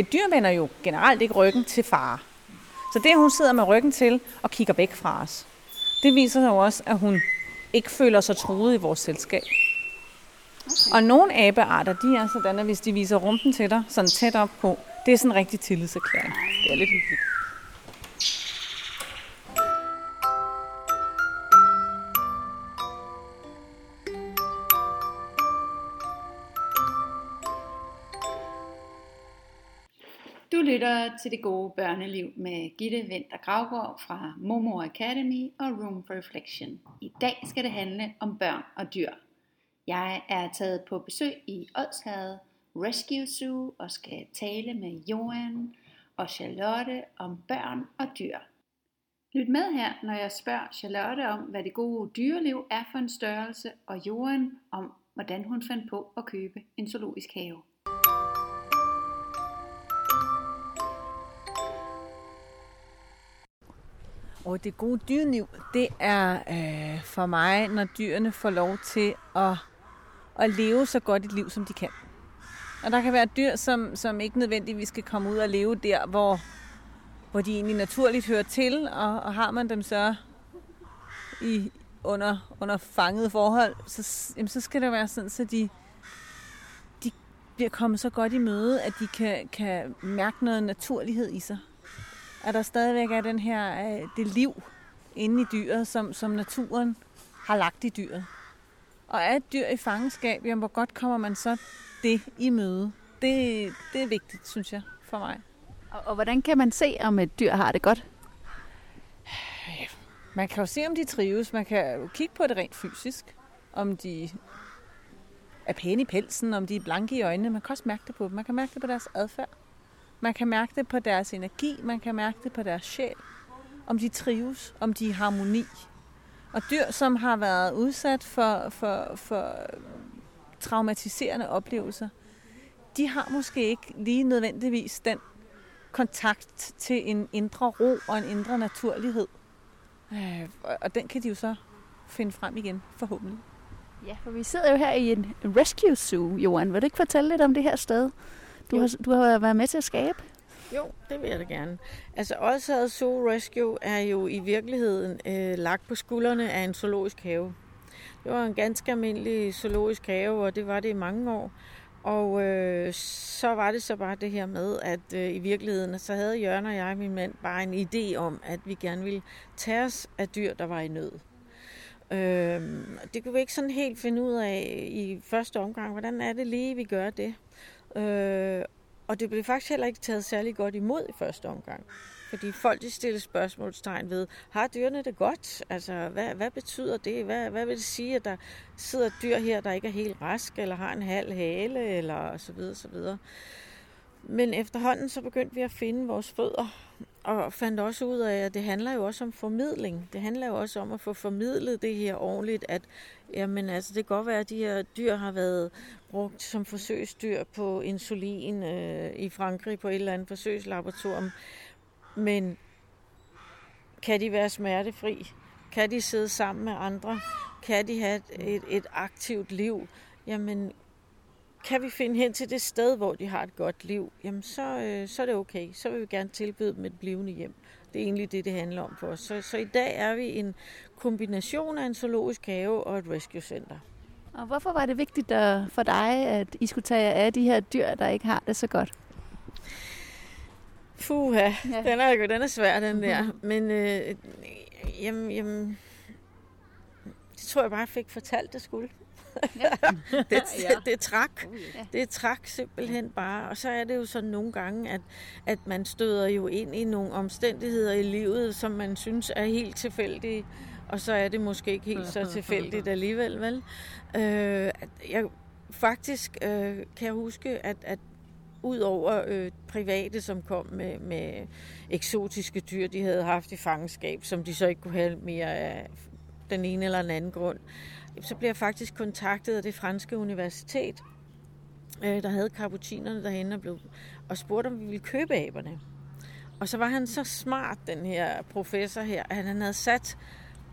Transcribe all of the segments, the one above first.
Et dyr vender jo generelt ikke ryggen til fare. Så det, hun sidder med ryggen til og kigger væk fra os, det viser jo også, at hun ikke føler sig truet i vores selskab. Okay. Og nogle abearter, de er sådan, at hvis de viser rumpen til dig, sådan tæt op på, det er sådan en rigtig tillidserklæring. Det er lidt hyggeligt. Lytter til det gode børneliv med Gitte Venter Gravgaard fra Momo Academy og Room for Reflection. I dag skal det handle om børn og dyr. Jeg er taget på besøg i Odshavet Rescue Zoo og skal tale med Johan og Charlotte om børn og dyr. Lyt med her, når jeg spørger Charlotte om, hvad det gode dyreliv er for en størrelse, og Johan om, hvordan hun fandt på at købe en zoologisk have. Og det gode dyreliv, det er øh, for mig, når dyrene får lov til at, at leve så godt et liv, som de kan. Og der kan være dyr, som, som ikke nødvendigvis skal komme ud og leve der, hvor, hvor de egentlig naturligt hører til, og, og har man dem så i, under, under fanget forhold, så, jamen, så skal det være sådan, så de, de bliver kommet så godt i møde, at de kan, kan mærke noget naturlighed i sig at der stadigvæk er den her, det liv inde i dyret, som, som naturen har lagt i dyret. Og er et dyr i fangenskab, jamen hvor godt kommer man så det i møde? Det, det er vigtigt, synes jeg, for mig. Og, og hvordan kan man se, om et dyr har det godt? Man kan jo se, om de trives. Man kan jo kigge på det rent fysisk. Om de er pæne i pelsen, om de er blanke i øjnene. Man kan også mærke det på dem. Man kan mærke det på deres adfærd. Man kan mærke det på deres energi, man kan mærke det på deres sjæl, om de trives, om de er i harmoni. Og dyr, som har været udsat for, for, for traumatiserende oplevelser, de har måske ikke lige nødvendigvis den kontakt til en indre ro og en indre naturlighed. Øh, og den kan de jo så finde frem igen, forhåbentlig. Ja, for vi sidder jo her i en rescue zoo, Johan. Vil du ikke fortælle lidt om det her sted? Du har, du har været med til at skabe. Jo, det vil jeg da gerne. Altså Odshavet Zoo Rescue er jo i virkeligheden øh, lagt på skuldrene af en zoologisk have. Det var en ganske almindelig zoologisk have, og det var det i mange år. Og øh, så var det så bare det her med, at øh, i virkeligheden, så havde Jørgen og jeg, min mand, bare en idé om, at vi gerne ville tage os af dyr, der var i nød. Øh, det kunne vi ikke sådan helt finde ud af i første omgang. Hvordan er det lige, vi gør det? Øh, og det blev faktisk heller ikke taget særlig godt imod i første omgang. Fordi folk de stillede spørgsmålstegn ved, har dyrene det godt? Altså, hvad, hvad betyder det? Hvad, hvad vil det sige, at der sidder dyr her, der ikke er helt rask, eller har en halv hale, eller så videre, så videre. Men efterhånden så begyndte vi at finde vores fødder, og fandt også ud af, at det handler jo også om formidling. Det handler jo også om at få formidlet det her ordentligt, at jamen, altså, det kan godt være, at de her dyr har været brugt som forsøgsdyr på insulin øh, i Frankrig på et eller andet forsøgslaboratorium. Men kan de være smertefri? Kan de sidde sammen med andre? Kan de have et, et, et aktivt liv? Jamen, kan vi finde hen til det sted, hvor de har et godt liv, jamen så, øh, så er det okay. Så vil vi gerne tilbyde dem et blivende hjem. Det er egentlig det, det handler om for os. Så, så i dag er vi en kombination af en zoologisk have og et rescue center. Og hvorfor var det vigtigt for dig, at I skulle tage af de her dyr, der ikke har det så godt? Fuha, ja. den er, den er svær, den der. Mm-hmm. Men øh, jamen, jamen, det tror jeg bare, jeg fik fortalt, det skulle. Ja. det, det, det trak. Det trak simpelthen bare. Og så er det jo sådan nogle gange, at, at man støder jo ind i nogle omstændigheder i livet, som man synes er helt tilfældige. Og så er det måske ikke helt så tilfældigt alligevel, vel? Øh, jeg, faktisk øh, kan jeg huske, at, at ud over øh, private, som kom med, med eksotiske dyr, de havde haft i fangenskab, som de så ikke kunne have mere af den ene eller den anden grund, så blev jeg faktisk kontaktet af det franske universitet, øh, der havde kapucinerne derhen og, blev, og spurgte, om vi ville købe aberne. Og så var han så smart, den her professor her, at han havde sat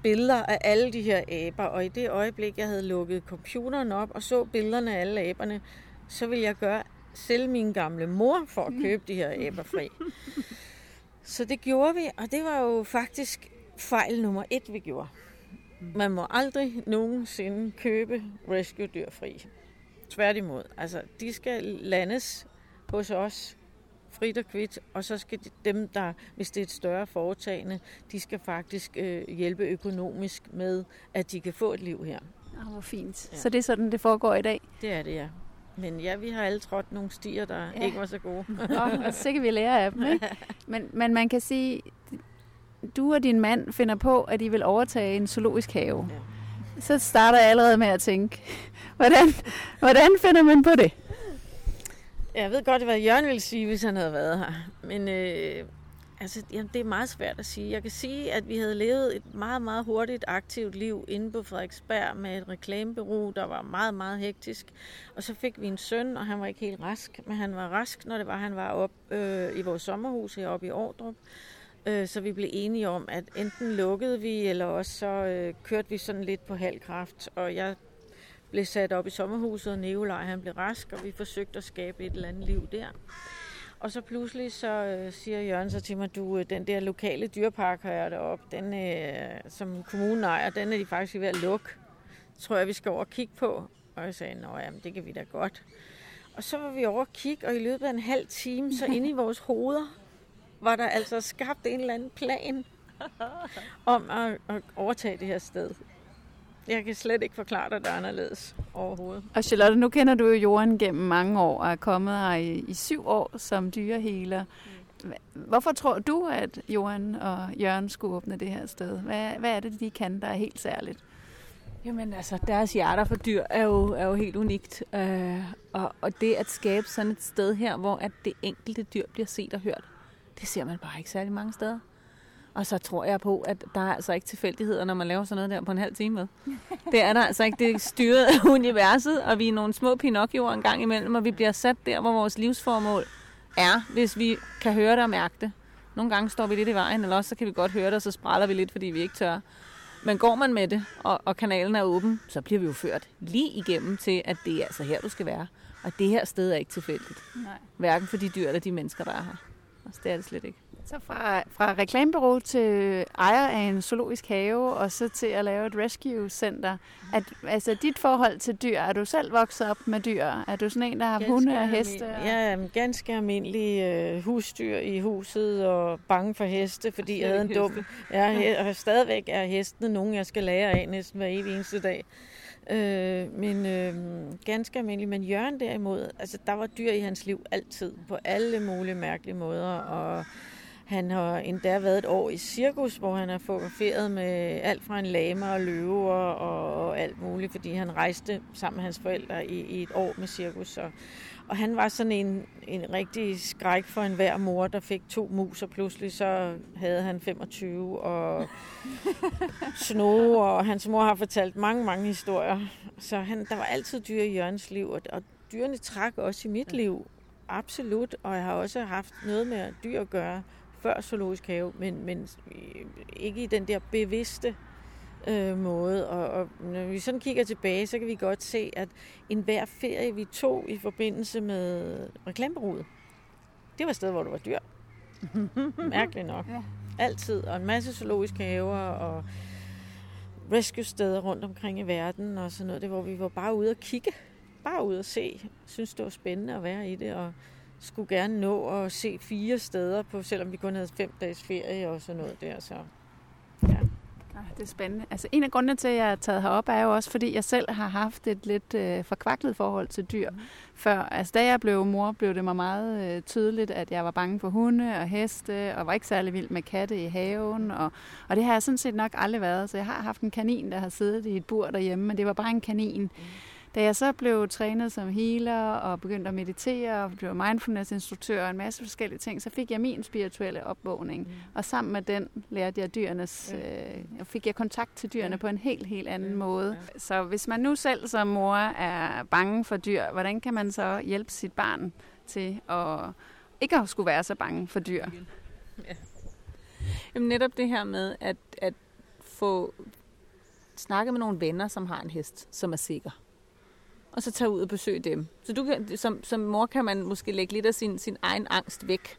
billeder af alle de her aber, og i det øjeblik, jeg havde lukket computeren op og så billederne af alle aberne, så ville jeg gøre sælge min gamle mor for at købe de her æbler fri. Så det gjorde vi, og det var jo faktisk fejl nummer et, vi gjorde. Man må aldrig nogensinde købe rescue-dyr fri. Tværtimod. Altså, de skal landes hos os frit og kvidt, og så skal de, dem, der, hvis det er et større foretagende, de skal faktisk øh, hjælpe økonomisk med, at de kan få et liv her. Oh, hvor fint. Ja. Så det er sådan, det foregår i dag? Det er det, ja. Men ja, vi har alle trådt nogle stier, der ja. ikke var så gode. oh, så kan vi lære af dem, ikke? Men, men man kan sige, du og din mand finder på, at I vil overtage en zoologisk have. Ja. Så starter jeg allerede med at tænke, hvordan, hvordan finder man på det? Jeg ved godt, hvad Jørgen ville sige, hvis han havde været her. Men øh, altså, jamen, det er meget svært at sige. Jeg kan sige, at vi havde levet et meget, meget hurtigt aktivt liv inde på Frederiksberg med et reklamebureau, der var meget, meget hektisk. Og så fik vi en søn, og han var ikke helt rask, men han var rask, når det var, han var op øh, i vores sommerhus heroppe i Ordrup. Øh, så vi blev enige om, at enten lukkede vi, eller også så øh, kørte vi sådan lidt på halv kraft. Og jeg blev sat op i sommerhuset, og Nikolaj han blev rask, og vi forsøgte at skabe et eller andet liv der. Og så pludselig så øh, siger Jørgen så til mig, du, øh, den der lokale dyrpark har jeg deroppe, den, øh, som kommunen ejer, den er de faktisk ved at lukke. Tror jeg, vi skal over og kigge på. Og jeg sagde, nå jamen, det kan vi da godt. Og så var vi over og kigge, og i løbet af en halv time, så inde i vores hoveder, var der altså skabt en eller anden plan om at, at overtage det her sted. Jeg kan slet ikke forklare dig, det er anderledes overhovedet. Og Charlotte, nu kender du jo jorden gennem mange år og er kommet her i, i syv år som dyrehealer. Hvorfor tror du, at Johan og Jørgen skulle åbne det her sted? Hvad, hvad er det, de kan, der er helt særligt? Jamen altså, deres hjerter for dyr er jo, er jo helt unikt. Øh, og, og det at skabe sådan et sted her, hvor at det enkelte dyr bliver set og hørt, det ser man bare ikke særlig mange steder. Og så tror jeg på, at der er altså ikke tilfældigheder, når man laver sådan noget der på en halv time med. Det er der altså ikke. Det er styret af universet, og vi er nogle små Pinocchioer en gang imellem, og vi bliver sat der, hvor vores livsformål er, hvis vi kan høre det og mærke det. Nogle gange står vi lidt i vejen, eller også så kan vi godt høre det, og så spræller vi lidt, fordi vi ikke tør. Men går man med det, og, og kanalen er åben, så bliver vi jo ført lige igennem til, at det er altså her, du skal være. Og det her sted er ikke tilfældigt. Nej. Hverken for de dyr eller de mennesker, der er her. Altså, det er det slet ikke. Så fra, fra reklamebureau til ejer af en zoologisk have, og så til at lave et rescue center. At, altså dit forhold til dyr, er du selv vokset op med dyr? Er du sådan en, der har ganske hunde og heste? Og... Ja, ganske almindelig øh, husdyr i huset og bange for heste, fordi jeg havde en dum... Ja, og stadigvæk er hestene nogen, jeg skal lære af næsten hver evig eneste dag. Øh, men øh, ganske almindelig. Men Jørgen derimod, altså der var dyr i hans liv altid, på alle mulige mærkelige måder, og han har endda været et år i cirkus, hvor han har fotograferet med alt fra en lama og løver og, og alt muligt, fordi han rejste sammen med hans forældre i, i et år med cirkus. Og, og han var sådan en, en rigtig skræk for en hver mor, der fik to mus, og pludselig så havde han 25 og sno, og hans mor har fortalt mange, mange historier. Så han, der var altid dyr i Jørgens liv, og, og dyrene trak også i mit liv. Absolut, og jeg har også haft noget med dyr at gøre før zoologisk have, men, men ikke i den der bevidste øh, måde. Og, og når vi sådan kigger tilbage, så kan vi godt se, at enhver ferie, vi tog i forbindelse med reklamebureauet, det var et sted, hvor der var dyr. Mærkeligt nok. Ja. Altid. Og en masse zoologiske haver og rescue-steder rundt omkring i verden og sådan noget. Det hvor vi var bare ude og kigge. Bare ude og se. Synes det var spændende at være i det. Og skulle gerne nå at se fire steder, på, selvom vi kun havde fem dages ferie og sådan noget der. Så, det er spændende. Altså, en af grundene til, at jeg er taget herop, er jo også, fordi jeg selv har haft et lidt øh, forkvaklet forhold til dyr. Mm. Før, altså, da jeg blev mor, blev det mig meget øh, tydeligt, at jeg var bange for hunde og heste, og var ikke særlig vild med katte i haven. Og, og det har jeg sådan set nok aldrig været. Så jeg har haft en kanin, der har siddet i et bur derhjemme, men det var bare en kanin. Mm. Da jeg så blev trænet som healer og begyndte at meditere og blev mindfulness-instruktør og en masse forskellige ting, så fik jeg min spirituelle opvågning. Mm. Og sammen med den lærte jeg dyrenes, øh, og fik jeg kontakt til dyrene ja. på en helt, helt anden ja. måde. Ja. Så hvis man nu selv som mor er bange for dyr, hvordan kan man så hjælpe sit barn til at ikke at skulle være så bange for dyr? Ja. Jamen netop det her med at, at få snakket med nogle venner, som har en hest, som er sikker og så tage ud og besøge dem. Så du kan, som, som mor kan man måske lægge lidt af sin, sin egen angst væk,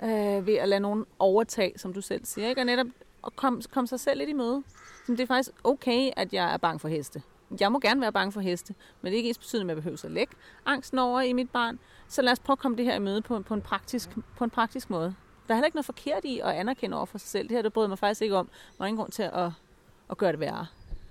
ja. øh, ved at lade nogen overtage, som du selv siger, ikke? og netop at komme kom sig selv lidt i møde. Så det er faktisk okay, at jeg er bange for heste. Jeg må gerne være bange for heste, men det er ikke ens betydende, at jeg behøver at lægge angsten over i mit barn. Så lad os prøve at komme det her i møde på, på, en, praktisk, på en praktisk måde. Der er heller ikke noget forkert i at anerkende over for sig selv. Det her det bryder mig faktisk ikke om. Der er ingen grund til at, at gøre det værre.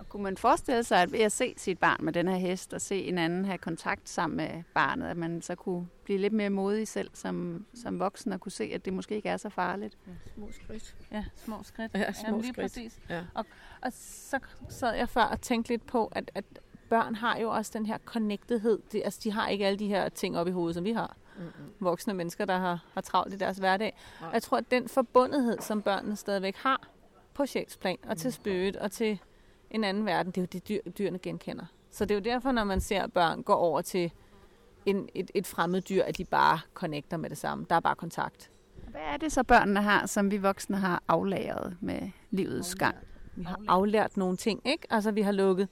Kunne man forestille sig, at ved at se sit barn med den her hest, og se en anden have kontakt sammen med barnet, at man så kunne blive lidt mere modig selv som, som voksen, og kunne se, at det måske ikke er så farligt? Ja, små skridt. Ja, små skridt. Ja, små Jamen, lige skridt. præcis. Ja. Og, og så sad jeg før og tænkte lidt på, at, at børn har jo også den her connectedhed. De, altså, de har ikke alle de her ting op i hovedet, som vi har. Mm-hmm. Voksne mennesker, der har, har travlt i deres hverdag. Nej. Og jeg tror, at den forbundethed, som børnene stadigvæk har på sjælsplan og til spøget og til en anden verden, det er jo det, dyr, dyrene genkender. Så det er jo derfor, når man ser børn gå over til en, et, et fremmed dyr, at de bare connecter med det samme. Der er bare kontakt. Hvad er det så, børnene har, som vi voksne har aflagret med livets gang? Vi har aflært nogle ting, ikke? Altså, vi har lukket,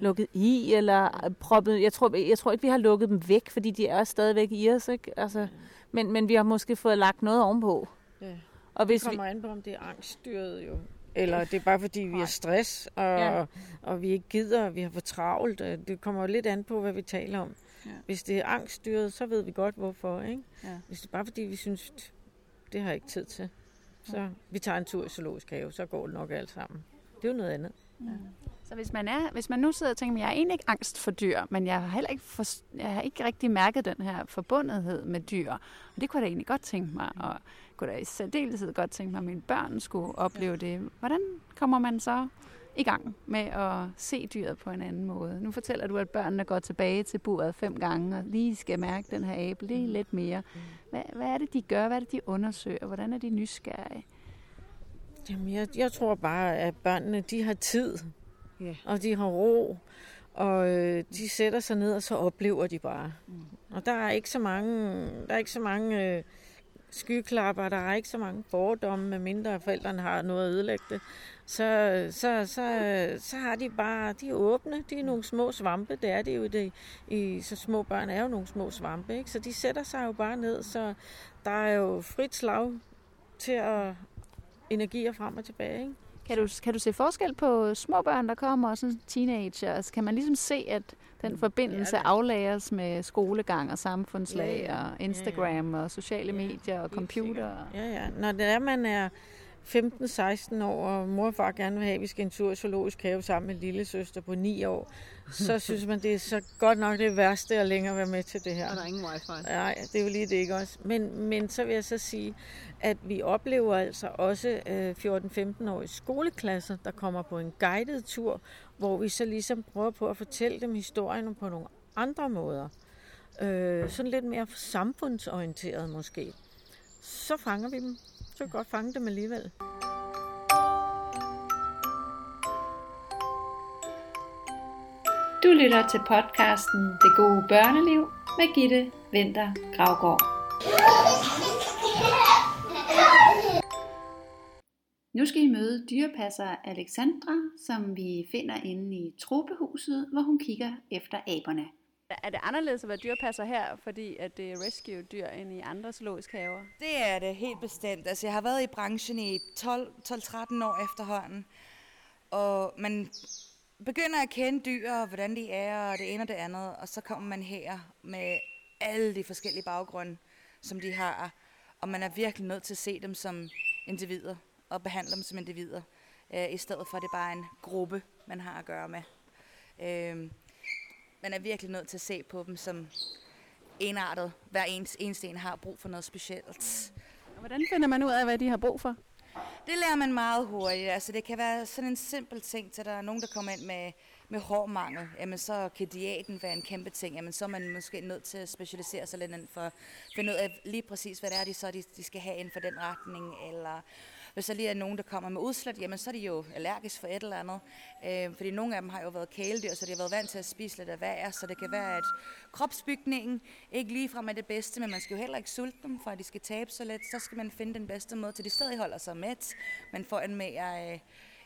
lukket i, eller proppet... Jeg tror, jeg tror ikke, vi har lukket dem væk, fordi de er stadigvæk i os, ikke? Altså, men, men vi har måske fået lagt noget ovenpå. Ja. Og Det hvis vi, kommer an på, om det er angststyret jo. Eller det er bare fordi, vi er stress, og, Ja. ja. og vi ikke gider, og vi har for travlt. Det kommer jo lidt an på, hvad vi taler om. Ja. Ja. Hvis det er angststyret, så ved vi godt, hvorfor. Ikke? Ja. Hvis det er bare fordi, vi synes, det har jeg ikke tid til. Så vi tager en tur i zoologisk have, så går det nok alt sammen. Det er jo noget andet. Så hvis man, er, hvis man nu sidder og tænker, at jeg er egentlig ikke angst for dyr, men jeg har heller ikke, for, jeg har ikke rigtig mærket den her forbundethed med dyr. Og det kunne jeg da egentlig godt tænke mig, og kunne da i særdeleshed godt tænke mig, at mine børn skulle opleve det. Hvordan kommer man så i gang med at se dyret på en anden måde? Nu fortæller du, at børnene går tilbage til buret fem gange, og lige skal mærke den her abe lige lidt mere. Hvad, hvad er det, de gør? Hvad er det, de undersøger? Hvordan er de nysgerrige? Jamen, jeg, jeg tror bare, at børnene, de har tid, Ja. og de har ro, og øh, de sætter sig ned, og så oplever de bare. Mm. Og der er ikke så mange, der er ikke så mange øh, skyklapper, der er ikke så mange fordomme, medmindre forældrene har noget at ødelægge det. Så, så, så, så har de bare, de er åbne, de er nogle små svampe, det er det jo det, i, så små børn er jo nogle små svampe, ikke? så de sætter sig jo bare ned, så der er jo frit slag til at energier frem og tilbage. Ikke? Kan du, kan du se forskel på små børn, der kommer, og sådan teenagers? Kan man ligesom se, at den forbindelse Ja, aflæres med skolegang og samfundslag Ja, ja. og Instagram og sociale medier og computer? Ja, ja. Når det er, man er 15-16 år, og mor og far gerne vil have, at vi skal en tur i zoologisk have sammen med lille søster på 9 år, så synes man, det er så godt nok det værste at længere være med til det her. Og der er ingen wifi. Nej, det er jo lige det ikke også. Men, men så vil jeg så sige, at vi oplever altså også øh, 14-15-årige skoleklasser, der kommer på en guided tur, hvor vi så ligesom prøver på at fortælle dem historien på nogle andre måder. Øh, sådan lidt mere samfundsorienteret måske. Så fanger vi dem. Så kan godt fange dem alligevel. Du lytter til podcasten Det gode børneliv med Gitte Vinter Gravgaard. Nu skal I møde dyrepasser Alexandra, som vi finder inde i tropehuset, hvor hun kigger efter aberne. Er det anderledes at være dyrpasser her, fordi at det er rescue-dyr end i andre zoologiske haver? Det er det helt bestemt. Altså, jeg har været i branchen i 12-13 år efterhånden, og man begynder at kende dyr, og hvordan de er, og det ene og det andet, og så kommer man her med alle de forskellige baggrunde, som de har, og man er virkelig nødt til at se dem som individer, og behandle dem som individer, øh, i stedet for at det bare er en gruppe, man har at gøre med. Øh, man er virkelig nødt til at se på dem som enartet. Hver ens, eneste en har brug for noget specielt. Og hvordan finder man ud af, hvad de har brug for? Det lærer man meget hurtigt. Altså, det kan være sådan en simpel ting, til der er nogen, der kommer ind med, med hårmangel. Jamen, så kan diæten være en kæmpe ting. Jamen, så er man måske nødt til at specialisere sig lidt inden for at finde ud af lige præcis, hvad det er, de så de, de skal have inden for den retning. Eller hvis der lige er nogen, der kommer med udslæt, jamen så er de jo allergisk for et eller andet. Øh, fordi nogle af dem har jo været kæledyr, så de har været vant til at spise lidt af hver, så det kan være, at kropsbygningen ikke ligefrem er det bedste, men man skal jo heller ikke sulte dem, for at de skal tabe sig lidt. Så skal man finde den bedste måde til, de stadig holder sig mæt, men får en mere, øh,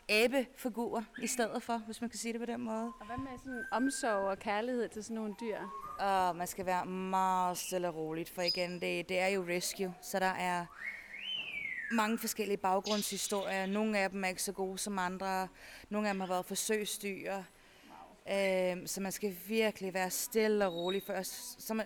abefigur i stedet for, hvis man kan sige det på den måde. Og hvad med sådan omsorg og kærlighed til sådan nogle dyr? Og man skal være meget stille og roligt, for igen, det, det er jo rescue, så der er mange forskellige baggrundshistorier. Nogle af dem er ikke så gode som andre. Nogle af dem har været forsøgsdyr. Øh, så man skal virkelig være stille og rolig. For som,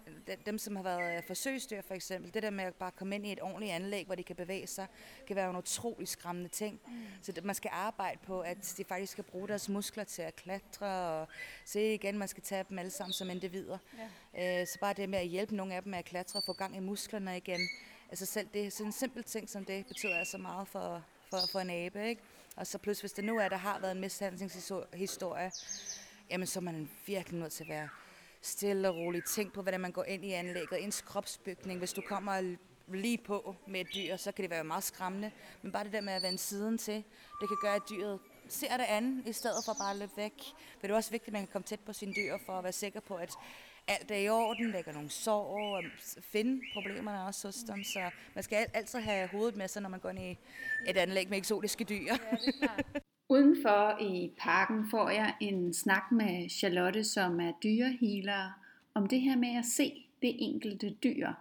dem, som har været øh, forsøgsdyr for eksempel, det der med at bare komme ind i et ordentligt anlæg, hvor de kan bevæge sig, kan være en utrolig skræmmende ting. Mm. Så det, man skal arbejde på, at de faktisk skal bruge deres muskler til at klatre, og se igen, man skal tage dem alle sammen som individer. Ja. Øh, så bare det med at hjælpe nogle af dem med at klatre og få gang i musklerne igen. Altså selv det, sådan en simpel ting som det, betyder altså meget for, for, for en abe, ikke? Og så plus, hvis det nu er, der har været en mishandlingshistorie, jamen så er man virkelig nødt til at være stille og rolig. Tænk på, hvordan man går ind i anlægget, ens kropsbygning. Hvis du kommer lige på med et dyr, så kan det være meget skræmmende. Men bare det der med at vende siden til, det kan gøre, at dyret ser det andet, i stedet for bare at løbe væk. Men det er også vigtigt, at man kan komme tæt på sine dyr, for at være sikker på, at alt er i orden, lægger nogle sår og finde problemerne også hos dem. Så man skal altid have hovedet med sig, når man går ind i et anlæg med eksotiske dyr. Ja, det er klart. Udenfor i parken får jeg en snak med Charlotte, som er dyrehealer, om det her med at se det enkelte dyr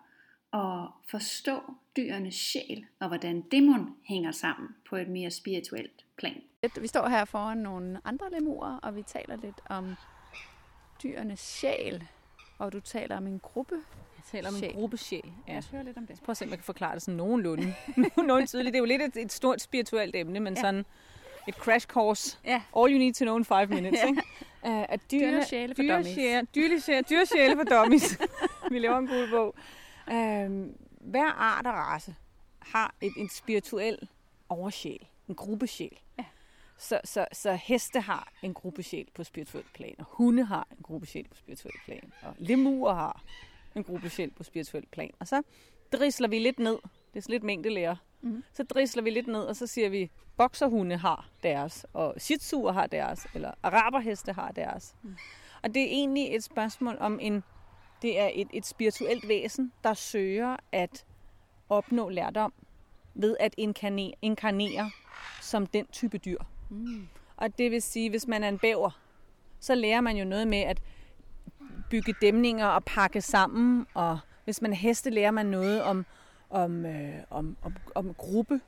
og forstå dyrenes sjæl og hvordan dæmon hænger sammen på et mere spirituelt plan. Vi står her foran nogle andre lemurer, og vi taler lidt om dyrenes sjæl, og du taler om en gruppe jeg taler om en gruppe sjæl. Ja. Jeg hører lidt om det. Prøv at se, om jeg kan forklare det sådan nogenlunde. nogenlunde tydeligt. Det er jo lidt et, et stort spirituelt emne, men ja. sådan et crash course. Ja. All you need to know in five minutes. ja. ikke? Uh, at dyre, dyre sjæle for dyre dummies. Sjæle, dyre, sjæle, dyre sjæle for dummies. Vi laver en god bog. Uh, hver art og race har et, en spirituel oversjæl. En gruppesjæl. Ja. Så, så, så heste har en gruppesjæl på spirituelt plan, og hunde har en gruppesjæl på spirituelt plan, og lemurer har en gruppesjæl på spirituelt plan. Og så drisler vi lidt ned. Det er lidt mængdelærer Mm. Så drisler vi lidt ned, og så siger vi, bokserhunde har deres, og shih har deres, eller araberheste har deres. Mm. Og det er egentlig et spørgsmål om en, det er et, et spirituelt væsen, der søger at opnå lærdom ved at inkarnere, inkarnere som den type dyr. Mm. Og det vil sige, hvis man er en bæver, så lærer man jo noget med at bygge dæmninger og pakke sammen, og hvis man er heste, lærer man noget om om, øh, om, om, om gruppe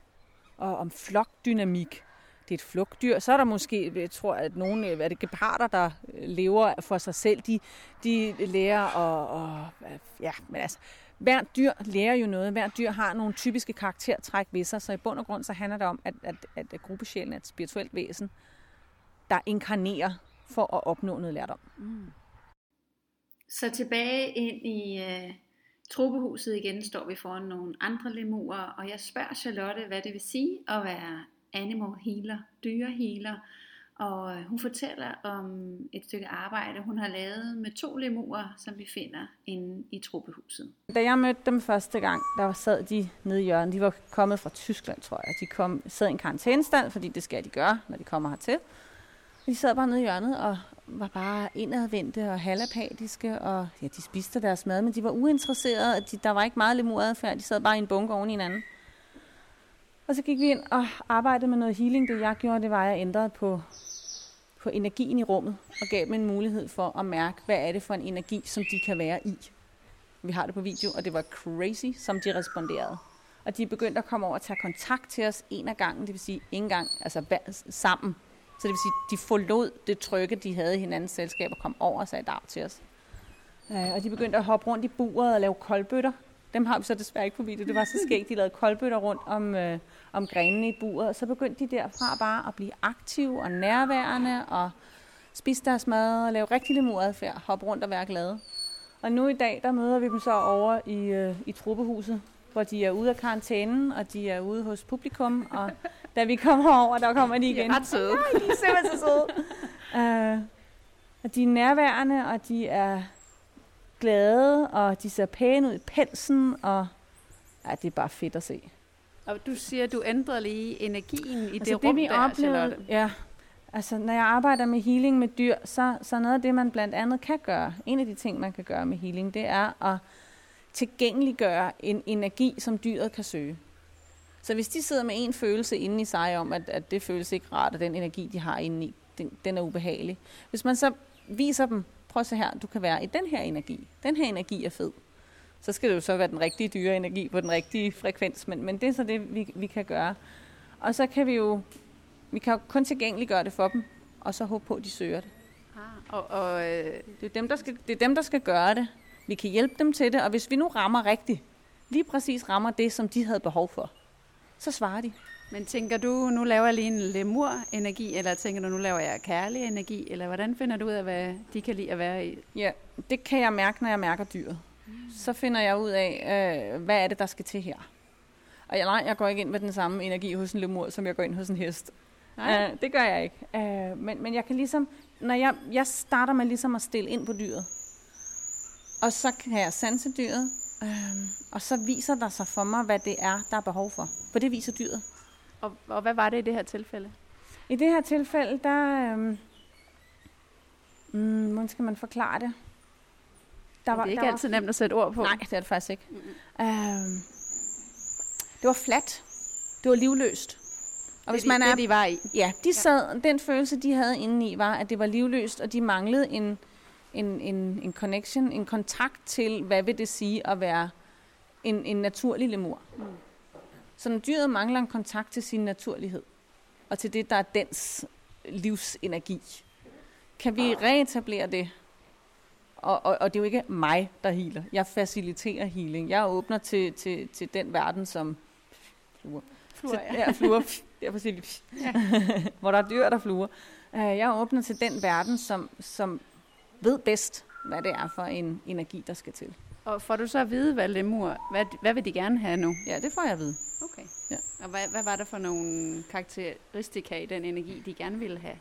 og om flokdynamik. Det er et flugtdyr. Så er der måske, jeg tror, at nogle, øh, er det geparder, der øh, lever for sig selv, de, de lærer at, og, ja, men altså, hver dyr lærer jo noget. Hver dyr har nogle typiske karaktertræk ved sig, så i bund og grund så handler det om, at, at, at, at gruppesjælen er et spirituelt væsen, der inkarnerer for at opnå noget lærdom. Mm. Så tilbage ind i øh, Tropehuset igen står vi foran nogle andre lemurer, og jeg spørger Charlotte, hvad det vil sige at være animal healer, dyrehealer. Og øh, hun fortæller om et stykke arbejde, hun har lavet med to lemurer, som vi finder inde i Tropehuset. Da jeg mødte dem første gang, der sad de nede i hjørnet. De var kommet fra Tyskland, tror jeg. De kom, sad i en karantænestand, fordi det skal de gøre, når de kommer hertil. De sad bare nede i hjørnet og var bare indadvendte og halapatiske, og ja, de spiste deres mad, men de var uinteresserede. De, der var ikke meget lemuradfærd, de sad bare i en bunke oven i hinanden. Og så gik vi ind og arbejdede med noget healing. Det jeg gjorde, det var, at jeg ændrede på, på energien i rummet, og gav dem en mulighed for at mærke, hvad er det for en energi, som de kan være i. Vi har det på video, og det var crazy, som de responderede. Og de er begyndt at komme over og tage kontakt til os en af gangen, det vil sige en gang, altså sammen så det vil sige, de forlod det trygge, de havde i hinandens selskab og kom over og sagde dag til os. Øh, og de begyndte at hoppe rundt i buret og lave koldbøtter. Dem har vi så desværre ikke på video. Det var så skægt, de lavede koldbøtter rundt om, øh, om grenene i buret. Og så begyndte de derfra bare at blive aktive og nærværende og spise deres mad og lave rigtig lemuradfærd. Hoppe rundt og være glade. Og nu i dag, der møder vi dem så over i, øh, i truppehuset, hvor de er ude af karantænen, og de er ude hos publikum, og da vi kommer over, der kommer de igen. De er ret søde. Ja, de er simpelthen så søde. Uh, og de er nærværende, og de er glade, og de ser pæne ud i pelsen, og ja, det er bare fedt at se. Og du siger, at du ændrer lige energien i altså det, det rum vi der, oplevede, Charlotte. Ja, altså når jeg arbejder med healing med dyr, så, så noget af det, man blandt andet kan gøre, en af de ting, man kan gøre med healing, det er at tilgængeliggøre en energi, som dyret kan søge. Så hvis de sidder med en følelse inde i sig om, at, at det føles ikke rart, og den energi, de har inde i, den, den er ubehagelig. Hvis man så viser dem, prøv at se her, du kan være i den her energi. Den her energi er fed. Så skal det jo så være den rigtige dyre energi på den rigtige frekvens, men, men det er så det, vi, vi kan gøre. Og så kan vi jo, vi kan jo kun tilgængeliggøre det for dem, og så håbe på, at de søger det. Ah, og, og, øh, Det er, dem, der skal, det er dem, der skal gøre det. Vi kan hjælpe dem til det, og hvis vi nu rammer rigtigt, lige præcis rammer det, som de havde behov for, så svarer de men tænker du, nu laver jeg lige en lemur-energi, eller tænker du, nu laver jeg kærlig energi, eller hvordan finder du ud af, hvad de kan lide at være i? Ja, det kan jeg mærke, når jeg mærker dyret. Så finder jeg ud af, øh, hvad er det, der skal til her. Og jeg, nej, jeg går ikke ind med den samme energi hos en lemur, som jeg går ind hos en hest. Nej. Uh, det gør jeg ikke. Uh, men, men jeg kan ligesom, når jeg, jeg starter med ligesom at stille ind på dyret, og så kan jeg sanse dyret, uh, og så viser der sig for mig, hvad det er, der er behov for. For det viser dyret. Og, og hvad var det i det her tilfælde? I det her tilfælde, der... Øhm, mm, hvordan skal man forklare det? Der det er ikke altid nemt at sætte ord på. Nej, det er det faktisk ikke. Mm-hmm. Øhm, det var fladt. Det var livløst. Og det, hvis man er, det, de var i. Ja, de sad, den følelse, de havde indeni, var, at det var livløst, og de manglede en, en, en, en connection, en kontakt til, hvad vil det sige at være en, en naturlig lemur. Mm. Så når dyret mangler en kontakt til sin naturlighed, og til det, der er dens livsenergi, kan vi reetablere det. Og, og, og det er jo ikke mig, der healer. Jeg faciliterer healing. Jeg åbner til, til, til den verden, som fluer. Fluer, ja. ja, fluer. Derfor siger de, ja. hvor der er dyr, der fluer. Øh, Jeg åbner til den verden, som, som ved bedst, hvad det er for en energi, der skal til. Og får du så at vide, hvad lemur, hvad, hvad vil de gerne have nu? Ja, det får jeg at vide. Okay. Ja. Og hvad, hvad var der for nogle karakteristika i den energi, de gerne ville have?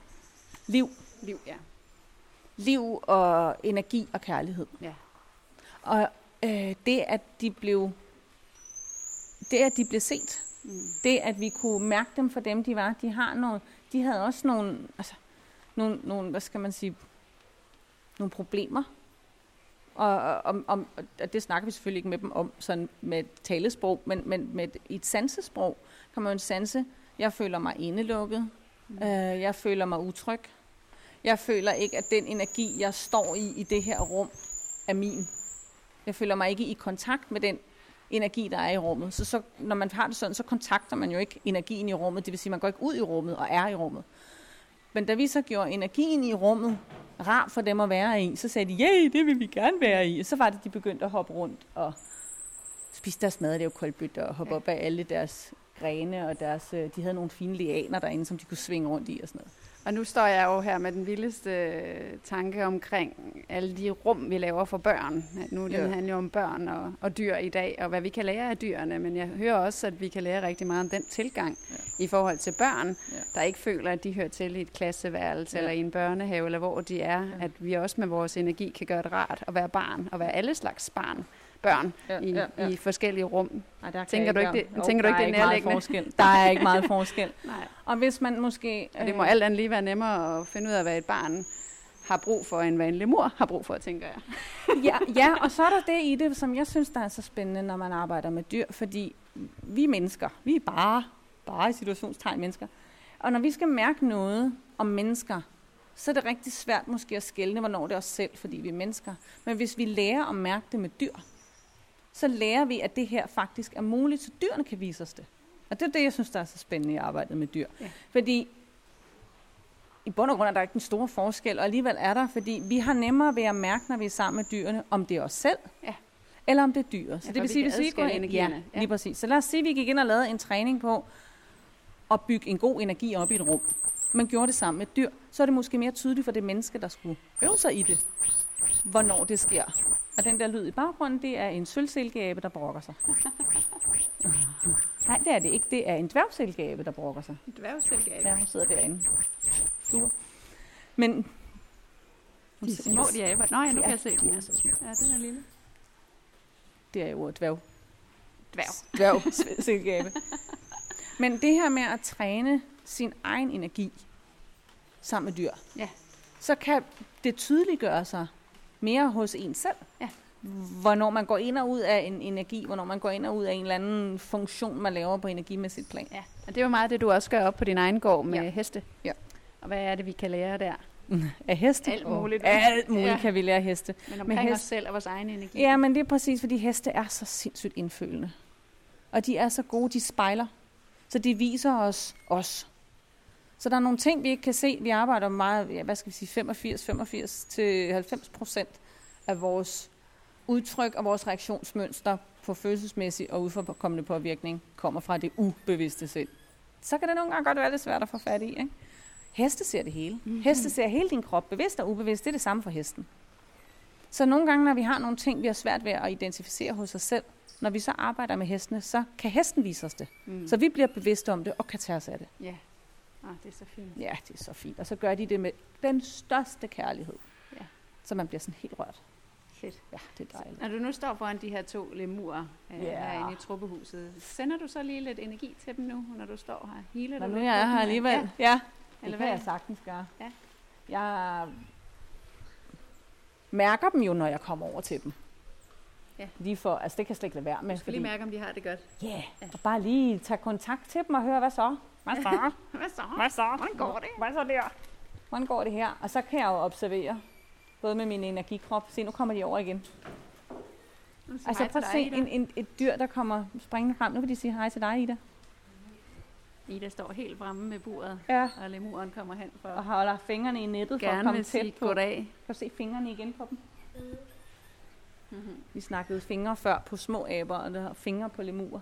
Liv. Liv, ja. Liv og energi og kærlighed. Ja. Og øh, det, at de blev det, at de blev set, mm. det, at vi kunne mærke dem for dem, de var, de har nogle, de havde også nogle, altså, nogle, nogle, hvad skal man sige, nogle problemer. Og, og, og, og det snakker vi selvfølgelig ikke med dem om sådan med talesprog, men, men med et, i et sansesprog kan man jo sanse, jeg føler mig indelukket, mm. øh, jeg føler mig utryg, jeg føler ikke, at den energi, jeg står i i det her rum, er min. Jeg føler mig ikke i kontakt med den energi, der er i rummet. Så, så når man har det sådan, så kontakter man jo ikke energien i rummet. Det vil sige, man går ikke ud i rummet og er i rummet. Men da vi så gjorde energien i rummet rar for dem at være i, så sagde de, ja, det vil vi gerne være i. Og så var det, de begyndte at hoppe rundt og spise deres mad, det er jo koldbytte, og hoppe ja. op af alle deres grene, og deres, øh, de havde nogle fine lianer derinde, som de kunne svinge rundt i og sådan noget. Og nu står jeg jo her med den vildeste øh, tanke omkring alle de rum, vi laver for børn. At nu ja. den handler jo om børn og, og dyr i dag, og hvad vi kan lære af dyrene. Men jeg hører også, at vi kan lære rigtig meget om den tilgang ja. i forhold til børn, ja. der ikke føler, at de hører til i et klasseværelse ja. eller i en børnehave, eller hvor de er. Ja. At vi også med vores energi kan gøre det rart at være barn, og være alle slags barn børn ja, i, ja, ja. i forskellige rum. Ej, der tænker du ikke, det, jo, tænker du ikke, det er nærliggende? Forskel. Der er ikke meget forskel. Nej. Og hvis man måske... Og det må alt andet lige være nemmere at finde ud af, hvad et barn har brug for, end hvad en lemur har brug for, tænker jeg. ja, ja, og så er der det i det, som jeg synes, der er så spændende, når man arbejder med dyr, fordi vi er mennesker. Vi er bare, bare i situationstegn mennesker. Og når vi skal mærke noget om mennesker, så er det rigtig svært måske at skælne, hvornår det er os selv, fordi vi er mennesker. Men hvis vi lærer at mærke det med dyr, så lærer vi, at det her faktisk er muligt, så dyrene kan vise os det. Og det er det, jeg synes, der er så spændende i arbejdet med dyr. Ja. Fordi i bund og grund er der ikke en stor forskel, og alligevel er der, fordi vi har nemmere ved at mærke, når vi er sammen med dyrene, om det er os selv, ja. eller om det er dyret. Så ja, det vil sige, hvis vi går ind, ja, ja, lige præcis. Så lad os sige, at vi gik ind og lavede en træning på at bygge en god energi op i et rum. Man gjorde det sammen med dyr, så er det måske mere tydeligt for det menneske, der skulle øve sig i det, hvornår det sker. Og den der lyd i baggrunden, det er en sølvsilkeabe, der brokker sig. Nej, det er det ikke. Det er en dværgsilkeabe, der brokker sig. En dværgsilkeabe? Ja, hun sidder derinde. Fluer. Men... De er små, de aber. Nå ja, nu kan jeg se den. Ja, den er lille. Det er jo dværg. Dværg. Dværgsilkeabe. Men det her med at træne sin egen energi sammen med dyr, ja. så kan det tydeliggøre sig mere hos en selv. Ja. hvornår man går ind og ud af en energi, hvornår man går ind og ud af en eller anden funktion, man laver på energimæssigt plan. Ja, og det er jo meget det, du også gør op på din egen gård med Ja. heste. Ja. Og hvad er det, vi kan lære der? Af heste? Alt muligt. Alt muligt Ja. kan vi lære heste. Men Men omkring os selv og vores egen energi. Ja, men det er præcis, fordi heste er så sindssygt indfølende. Og de er så gode, de spejler. Så de viser os os. Så der er nogle ting, vi ikke kan se. Vi arbejder meget, ja, hvad skal vi sige, 85, 85 til 90 procent af vores udtryk og vores reaktionsmønster på følelsesmæssig og udforkommende påvirkning kommer fra det ubevidste sind. Så kan det nogle gange godt være lidt svært at få fat i. Ikke? Heste ser det hele. Mm-hmm. Heste ser hele din krop, bevidst og ubevidst. Det er det samme for hesten. Så nogle gange, når vi har nogle ting, vi har svært ved at identificere hos os selv, når vi så arbejder med hestene, så kan hesten vise os det. Mm. Så vi bliver bevidste om det og kan tage os af det. Ja. Ah, det er så fint. Ja, det er så fint. Og så gør de det med den største kærlighed. Ja. Så man bliver sådan helt rørt. Fedt. Ja, det er dejligt. Når du nu står foran de her to lemurer øh, Ja. herinde i truppehuset, sender du så lige lidt energi til dem nu, når du står her? Healer Når nu jeg er her alligevel. Ja. Ja, ja. det Eller kan hvad? jeg sagtens gøre. Ja. Jeg mærker dem jo, når jeg kommer over til dem. Ja. Lige for, altså det kan jeg slet ikke lade være med. Du skal lige mærke, om de har det godt. Yeah. Og bare lige tage kontakt til dem og høre, hvad så? Hvad så? Hvad så? Hvad så? Hvordan går det? Hvad så der? Hvordan går det her? Og så kan jeg jo observere, både med min energikrop. Se, nu kommer de over igen. Altså prøv at se en, en, et dyr, der kommer springende frem. Nu vil de sige hej til dig, Ida. Ida står helt fremme med buret, Ja. og lemuren kommer hen for Og at holder fingrene i nettet for at komme tæt på. goddag. Kan du se fingrene igen på dem? Mm-hmm. Vi snakkede fingre før på små aber, og der er fingre på lemur.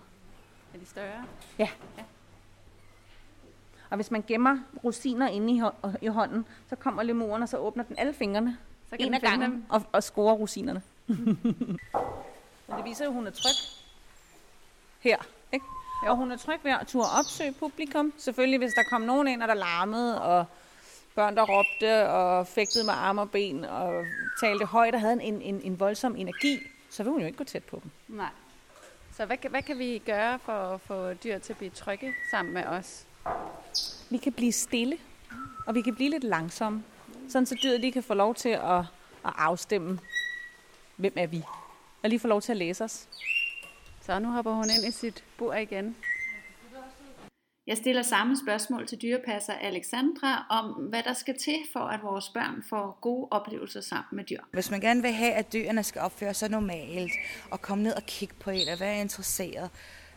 Er de større? Og hvis man gemmer rosiner inde i, hå- i hånden, så kommer lemuren, og så åbner den alle fingrene. Så en den af gangen dem. og, og scorer rosinerne. Men det viser jo, at hun er tryg her. Ikke? Og hun er tryg ved at turde opsøge publikum. Selvfølgelig, hvis der kom nogen ind, og der larmede, og børn, der råbte og fægtede med arme og ben, og talte højt og havde en, en, en voldsom energi, så vil hun jo ikke gå tæt på dem. Nej. Så hvad, kan- hvad kan vi gøre for at få dyr til at blive trygge sammen med os? Vi kan blive stille, og vi kan blive lidt langsomme, sådan så dyret lige kan få lov til at, at afstemme, hvem er vi, og lige få lov til at læse os. Så nu hopper hun ind i sit bur igen. Jeg stiller samme spørgsmål til dyrepasser Alexandra om, hvad der skal til for, at vores børn får gode oplevelser sammen med dyr. Hvis man gerne vil have, at dyrene skal opføre sig normalt, og komme ned og kigge på en og være interesseret,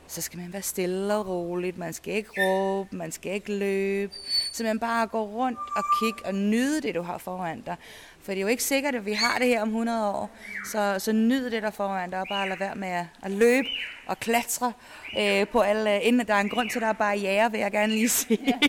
så skal man være stille og roligt. Man skal ikke råbe, man skal ikke løbe. Så man bare gå rundt og kigge og nyde det, du har foran dig. For det er jo ikke sikkert, at vi har det her om 100 år. Så, så nyd det der foran dig, og bare lad være med at, at løbe og klatre øh, på alle, inden der er en grund til, at der er barriere, vil jeg gerne lige sige. Ja.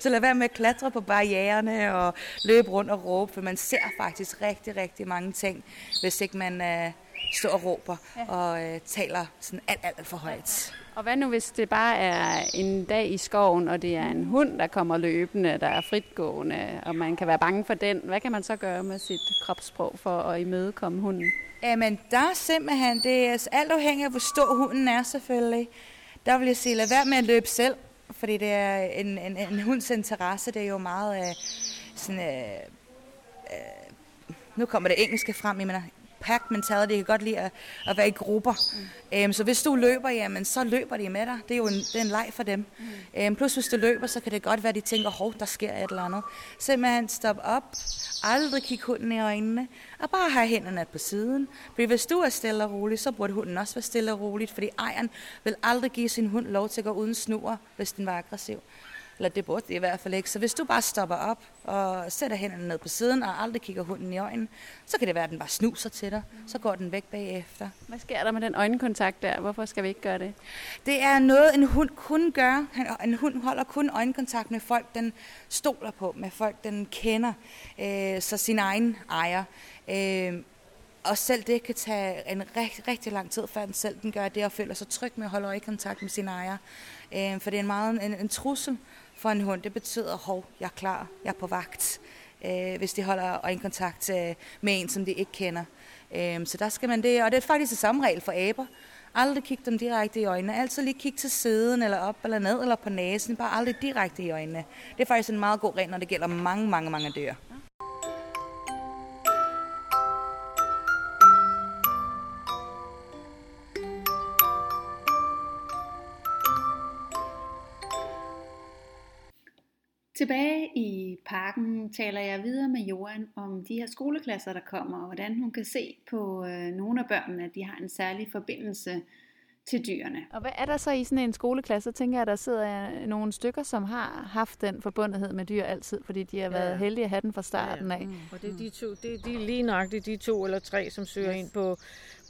så lad være med at klatre på barriererne og løbe rundt og råbe, for man ser faktisk rigtig, rigtig mange ting, hvis ikke man øh, står og råber ja. og øh, taler sådan alt, alt, alt for højt. Og hvad nu, hvis det bare er en dag i skoven, og det er en hund, der kommer løbende, der er fritgående, og man kan være bange for den? Hvad kan man så gøre med sit kropssprog for at imødekomme hunden? Jamen, der er simpelthen, det er alt afhængigt af, hvor stor hunden er selvfølgelig. Der vil jeg sige, lad være med at løbe selv, fordi det er en, en, en hunds interesse, det er jo meget øh, sådan, øh, øh, nu kommer det engelske frem, jeg mener, pack mentality, kan godt lide at, at være i grupper. Mm. Øhm, så hvis du løber, jamen, så løber de med dig. Det er jo en, det er en leg for dem. Mm. Øhm, plus hvis du løber, så kan det godt være, at de tænker, hov, der sker et eller andet. Simpelthen stop op, aldrig kig hunden i øjnene, og bare have hænderne på siden. Fordi hvis du er stille og rolig, så burde hunden også være stille og roligt, fordi ejeren vil aldrig give sin hund lov til at gå uden snur, hvis den var aggressiv. Eller det burde det i hvert fald ikke. Så hvis du bare stopper op og sætter hænderne ned på siden og aldrig kigger hunden i øjnene, så kan det være, at den bare snuser til dig. Så går den væk bagefter. Hvad sker der med den øjenkontakt der? Hvorfor skal vi ikke gøre det? Det er noget, en hund kun gør. En hund holder kun øjenkontakt med folk, den stoler på, med folk, den kender. Øh, så sin egen ejer. Øh, og selv det kan tage en rigtig, rigtig lang tid, før den selv den gør det, og føler sig tryg med at holde øjekontakt med sin ejer. Øh, for det er en meget en, en trussel for en hund. Det betyder, hov, jeg er klar, jeg er på vagt. Øh, hvis de holder øjenkontakt øh, med en, som de ikke kender. Øh, så der skal man det, og det er faktisk det samme regel for aber. Aldrig kig dem direkte i øjnene. Altid lige kig til siden, eller op, eller ned, eller på næsen. Bare aldrig direkte i øjnene. Det er faktisk en meget god regel, når det gælder mange, mange, mange dyr. Tilbage i parken taler jeg videre med Johan om de her skoleklasser, der kommer, og hvordan hun kan se på øh, nogle af børnene, at de har en særlig forbindelse til dyrene. Og hvad er der så i sådan en skoleklasse? Så tænker jeg, at der sidder nogle stykker, som har haft den forbundethed med dyr altid, fordi de har været ja. heldige at have den fra starten af. Ja, ja. Mm. Og det er de to, det er de lige nøjagtigt de to eller tre, som søger yes. ind på,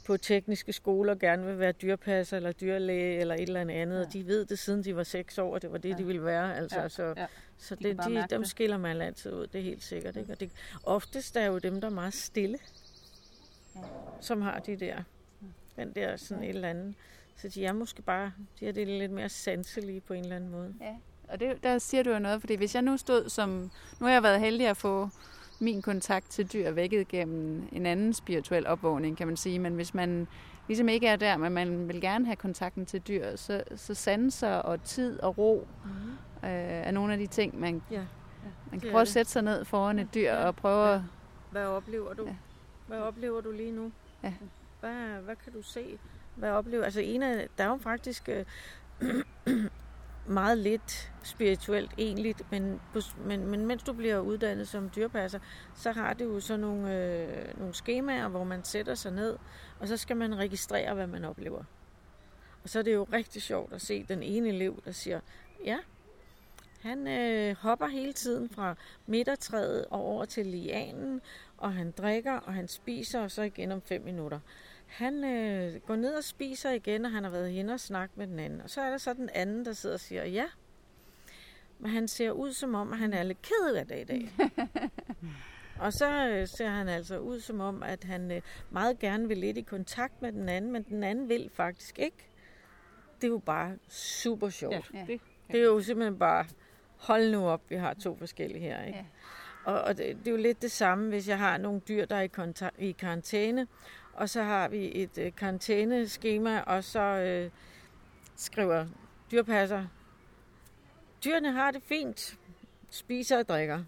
på tekniske skoler, gerne vil være dyrpasser eller dyrlæge eller et eller andet. Ja. Og de ved det siden de var seks år, og det var det, ja. de ville være. Altså, ja. Så, ja. Så det, de, dem det. skiller man altid ud, det er helt sikkert. Ikke? Og det, oftest er jo dem, der er meget stille, ja. som har de der, den der sådan et eller andet så de er måske bare, de er det lidt mere sanselige på en eller anden måde. Ja, og det, der siger du jo noget, fordi hvis jeg nu stod som, nu har jeg været heldig at få min kontakt til dyr vækket gennem en anden spirituel opvågning, kan man sige, men hvis man ligesom ikke er der, men man vil gerne have kontakten til dyr, så, så sanser og tid og ro mm-hmm. Øh, er nogle af de ting, man, ja. man kan prøve at sætte sig ned foran et dyr og prøve at... Hvad oplever du? Ja. Hvad oplever du lige nu? Ja. Hvad, hvad kan du se? Hvad oplever Altså en af, der er jo faktisk øh, meget lidt spirituelt egentlig, men, men, men mens du bliver uddannet som dyrpasser, så har det jo så nogle, øh, nogle skemaer, hvor man sætter sig ned, og så skal man registrere, hvad man oplever. Og så er det jo rigtig sjovt at se den ene elev, der siger, ja, han øh, hopper hele tiden fra midtertræet og over til lianen, og han drikker, og han spiser, og så igen om fem minutter. Han øh, går ned og spiser igen, og han har været hen og snakket med den anden. Og så er der så den anden, der sidder og siger, ja, men han ser ud som om, at han er lidt ked af det i dag. og så øh, ser han altså ud som om, at han øh, meget gerne vil lidt i kontakt med den anden, men den anden vil faktisk ikke. Det er jo bare super sjovt. Ja, det, det er jo simpelthen bare, hold nu op, vi har to forskellige her. Ikke? Ja. Og, og det, det er jo lidt det samme, hvis jeg har nogle dyr, der er i, konta- i karantæne, og så har vi et øh, karantæneskema, og så øh, skriver dyrpasser, dyrene har det fint, spiser og drikker.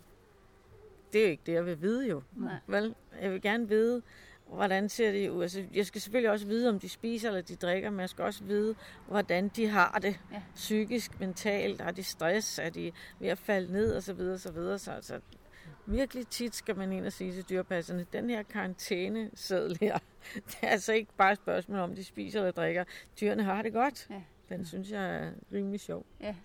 Det er jo ikke det, jeg vil vide jo. Nej. Vel? Jeg vil gerne vide, hvordan ser det ud. Altså, jeg skal selvfølgelig også vide, om de spiser eller de drikker, men jeg skal også vide, hvordan de har det ja. psykisk, mentalt. Har de stress? Er de ved at falde ned? Og så videre, så videre. Så, altså, virkelig tit skal man ind og sige til dyrpasserne, den her karantæne sædel her, det er altså ikke bare et spørgsmål om, de spiser eller drikker. Dyrene har det godt. Ja. Den synes jeg er rimelig sjov. Ja.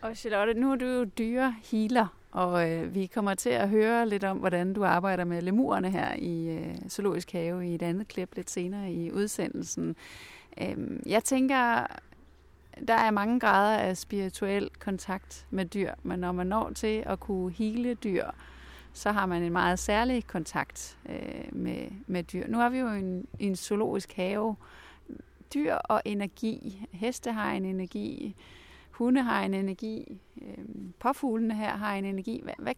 Og Charlotte, nu er du jo dyre healer, og øh, vi kommer til at høre lidt om, hvordan du arbejder med lemurerne her i øh, Zoologisk Have i et andet klip lidt senere i udsendelsen. Øh, jeg tænker, der er mange grader af spirituel kontakt med dyr, men når man når til at kunne hele dyr, så har man en meget særlig kontakt øh, med, med dyr. Nu har vi jo en, en zoologisk have. Dyr og energi. Heste har en energi. Hunde har en energi. Øh, påfuglene her har en energi. Hvad, hvad,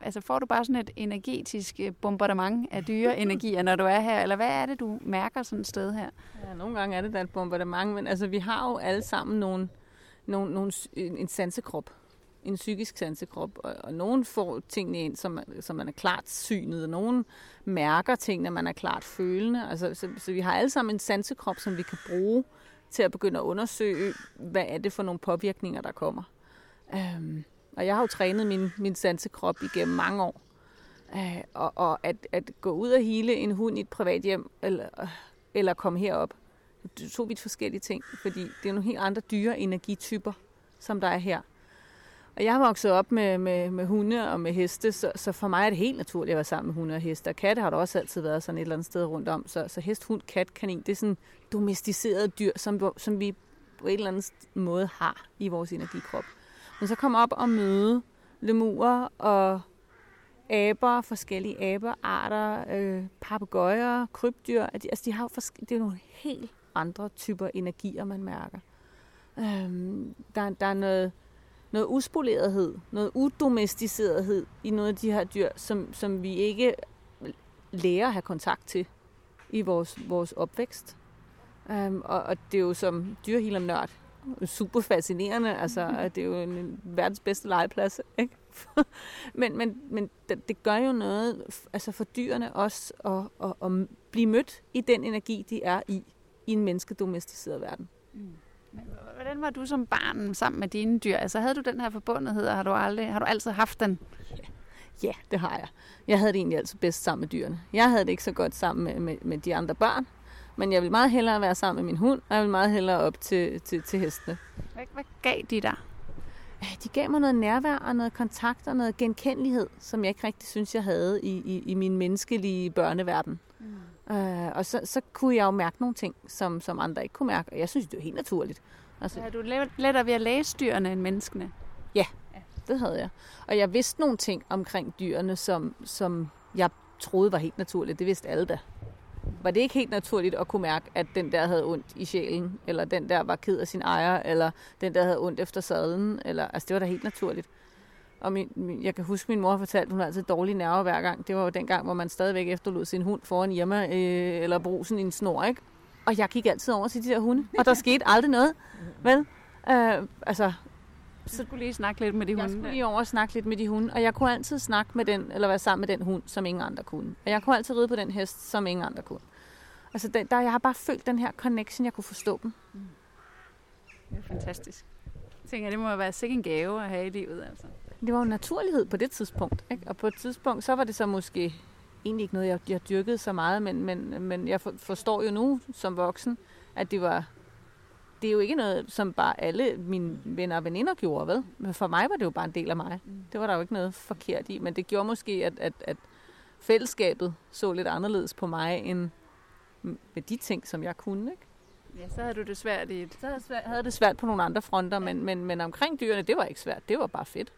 altså får du bare sådan et energetisk øh, bombardement af dyreenergier, når du er her? Eller hvad er det, du mærker sådan et sted her? Ja, nogle gange er det da et bombardement, men altså, vi har jo alle sammen nogle, nogle, nogle, en sansekrop en psykisk sansekrop, og, og nogen får tingene ind, som, som man er klart synet, og nogen mærker tingene, man er klart følende. Altså, så, så vi har alle sammen en sansekrop, som vi kan bruge til at begynde at undersøge, hvad er det for nogle påvirkninger, der kommer. Øhm, og jeg har jo trænet min, min sansekrop igennem mange år. Øh, og og at, at gå ud og hele en hund i et privat hjem, eller, eller komme herop, det er to vidt forskellige ting, fordi det er nogle helt andre dyre energityper, som der er her. Og jeg har vokset op med, med, med hunde og med heste, så, så for mig er det helt naturligt at være sammen med hunde og heste. Og katte har der også altid været sådan et eller andet sted rundt om. Så, så hest, hund, kat, kanin, det er sådan domesticerede dyr, som, som vi på en eller anden måde har i vores energikrop. Men så kommer op og møde lemurer og aber, forskellige abearter, øh, papegøjer, krybdyr. Altså, de har det er nogle helt andre typer energier, man mærker. Øhm, der, der er noget noget uspolerethed, noget udomesticerethed i nogle af de her dyr, som, som vi ikke lærer at have kontakt til i vores, vores opvækst. Um, og, og det er jo som dyrhealer-nørd super fascinerende. Altså, det er jo en verdens bedste legeplads. Ikke? men men, men det, det gør jo noget altså for dyrene også at, at, at blive mødt i den energi, de er i, i en menneskedomesticeret verden. Mm. Hvordan var du som barn sammen med dine dyr? Altså havde du den her forbundethed, og har du, aldrig, har du altid haft den? Ja, det har jeg. Jeg havde det egentlig altid bedst sammen med dyrene. Jeg havde det ikke så godt sammen med, med, med de andre børn, men jeg vil meget hellere være sammen med min hund, og jeg vil meget hellere op til, til, til hestene. Hvad, hvad gav de dig? De gav mig noget nærvær og noget kontakt og noget genkendelighed, som jeg ikke rigtig synes, jeg havde i, i, i min menneskelige børneverden. Uh, og så, så kunne jeg jo mærke nogle ting, som, som andre ikke kunne mærke, og jeg synes, det er helt naturligt. Altså, er du lettere ved at læse dyrene end menneskene? Ja, det havde jeg. Og jeg vidste nogle ting omkring dyrene, som, som jeg troede var helt naturligt. Det vidste alle da. Var det ikke helt naturligt at kunne mærke, at den der havde ondt i sjælen, eller den der var ked af sin ejer, eller den der havde ondt efter sadlen, eller, altså det var da helt naturligt. Og min, min, jeg kan huske, min mor fortalte, hun havde altid dårlige nerver hver gang. Det var jo den gang, hvor man stadigvæk efterlod sin hund foran hjemme, øh, eller brusen i en snor, ikke? Og jeg gik altid over til de der hunde, og der skete aldrig noget. Vel? Øh, altså, så skulle lige snakke lidt med de hunde. Jeg skulle lige over og snakke lidt med de hunde, og jeg kunne altid snakke med den, eller være sammen med den hund, som ingen andre kunne. Og jeg kunne altid ride på den hest, som ingen andre kunne. Altså, den, der, jeg har bare følt den her connection, jeg kunne forstå dem. Mm. Det er fantastisk. Jeg tænker, det må være sikkert en gave at have i livet, altså. Det var jo naturlighed på det tidspunkt, ikke? Og på et tidspunkt, så var det så måske egentlig ikke noget, jeg, jeg dyrkede så meget, men, men, men jeg forstår jo nu som voksen, at det var det er jo ikke noget, som bare alle mine venner og veninder gjorde, ved? Men for mig var det jo bare en del af mig. Det var der jo ikke noget forkert i, men det gjorde måske, at, at, at fællesskabet så lidt anderledes på mig, end med de ting, som jeg kunne, ikke? Ja, så havde du det svært i et... Så havde svært, havde det svært på nogle andre fronter, men, men, men omkring dyrene, det var ikke svært. Det var bare fedt.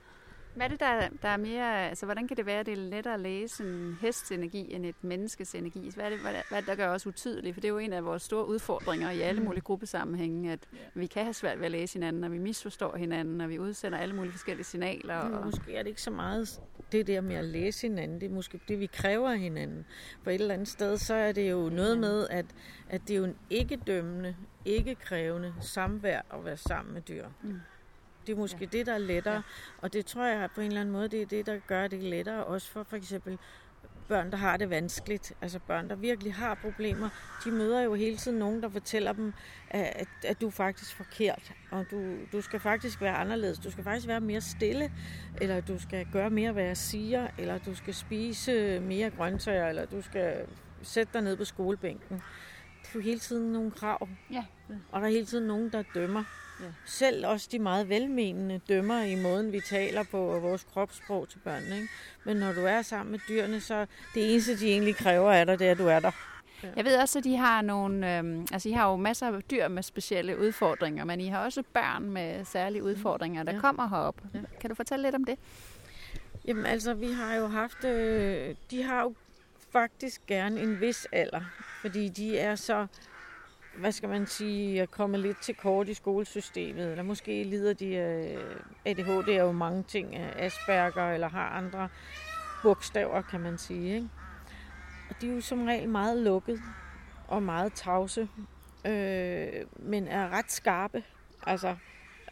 Hvad er det, der, der er mere... Altså, hvordan kan det være, at det er lettere at læse en hests energi end et menneskes energi? Hvad er det, hvad er det der gør os utydeligt? For det er jo en af vores store udfordringer i alle mulige gruppesammenhænge, at vi kan have svært ved at læse hinanden, og vi misforstår hinanden, og vi udsender alle mulige forskellige signaler. Og... Måske er det ikke så meget det der med at læse hinanden, det er måske det, vi kræver af hinanden. På et eller andet sted, så er det jo noget med, at, at det er jo en ikke-dømmende, ikke-krævende samvær at være sammen med dyr. Mm. Det er måske ja. det, der er lettere. Ja. Og det tror jeg på en eller anden måde, det er det, der gør det lettere. Også for for eksempel børn, der har det vanskeligt. Altså børn, der virkelig har problemer. De møder jo hele tiden nogen, der fortæller dem, at, at du er faktisk forkert. Og du, du skal faktisk være anderledes. Du skal faktisk være mere stille. Eller du skal gøre mere, hvad jeg siger. Eller du skal spise mere grøntsager. Eller du skal sætte dig ned på skolebænken. Det er jo hele tiden nogle krav. Ja. Og der er hele tiden nogen, der dømmer. Ja. Selv også de meget velmenende dømmer i måden, vi taler på og vores kropssprog til børnene. Ikke? Men når du er sammen med dyrene, så det eneste, de egentlig kræver af dig, det er, at du er der. Ja. Jeg ved også, at de har nogle, øh, altså I har jo masser af dyr med specielle udfordringer, men I har også børn med særlige udfordringer, der ja. kommer herop. Ja. Kan du fortælle lidt om det? Jamen altså, vi har jo haft, øh, de har jo faktisk gerne en vis alder, fordi de er så hvad skal man sige, er kommet lidt til kort i skolesystemet, eller måske lider de øh, af ADHD, er jo mange ting, øh, Asperger, eller har andre bogstaver, kan man sige. Ikke? Og de er jo som regel meget lukket og meget tavse, øh, men er ret skarpe. Altså,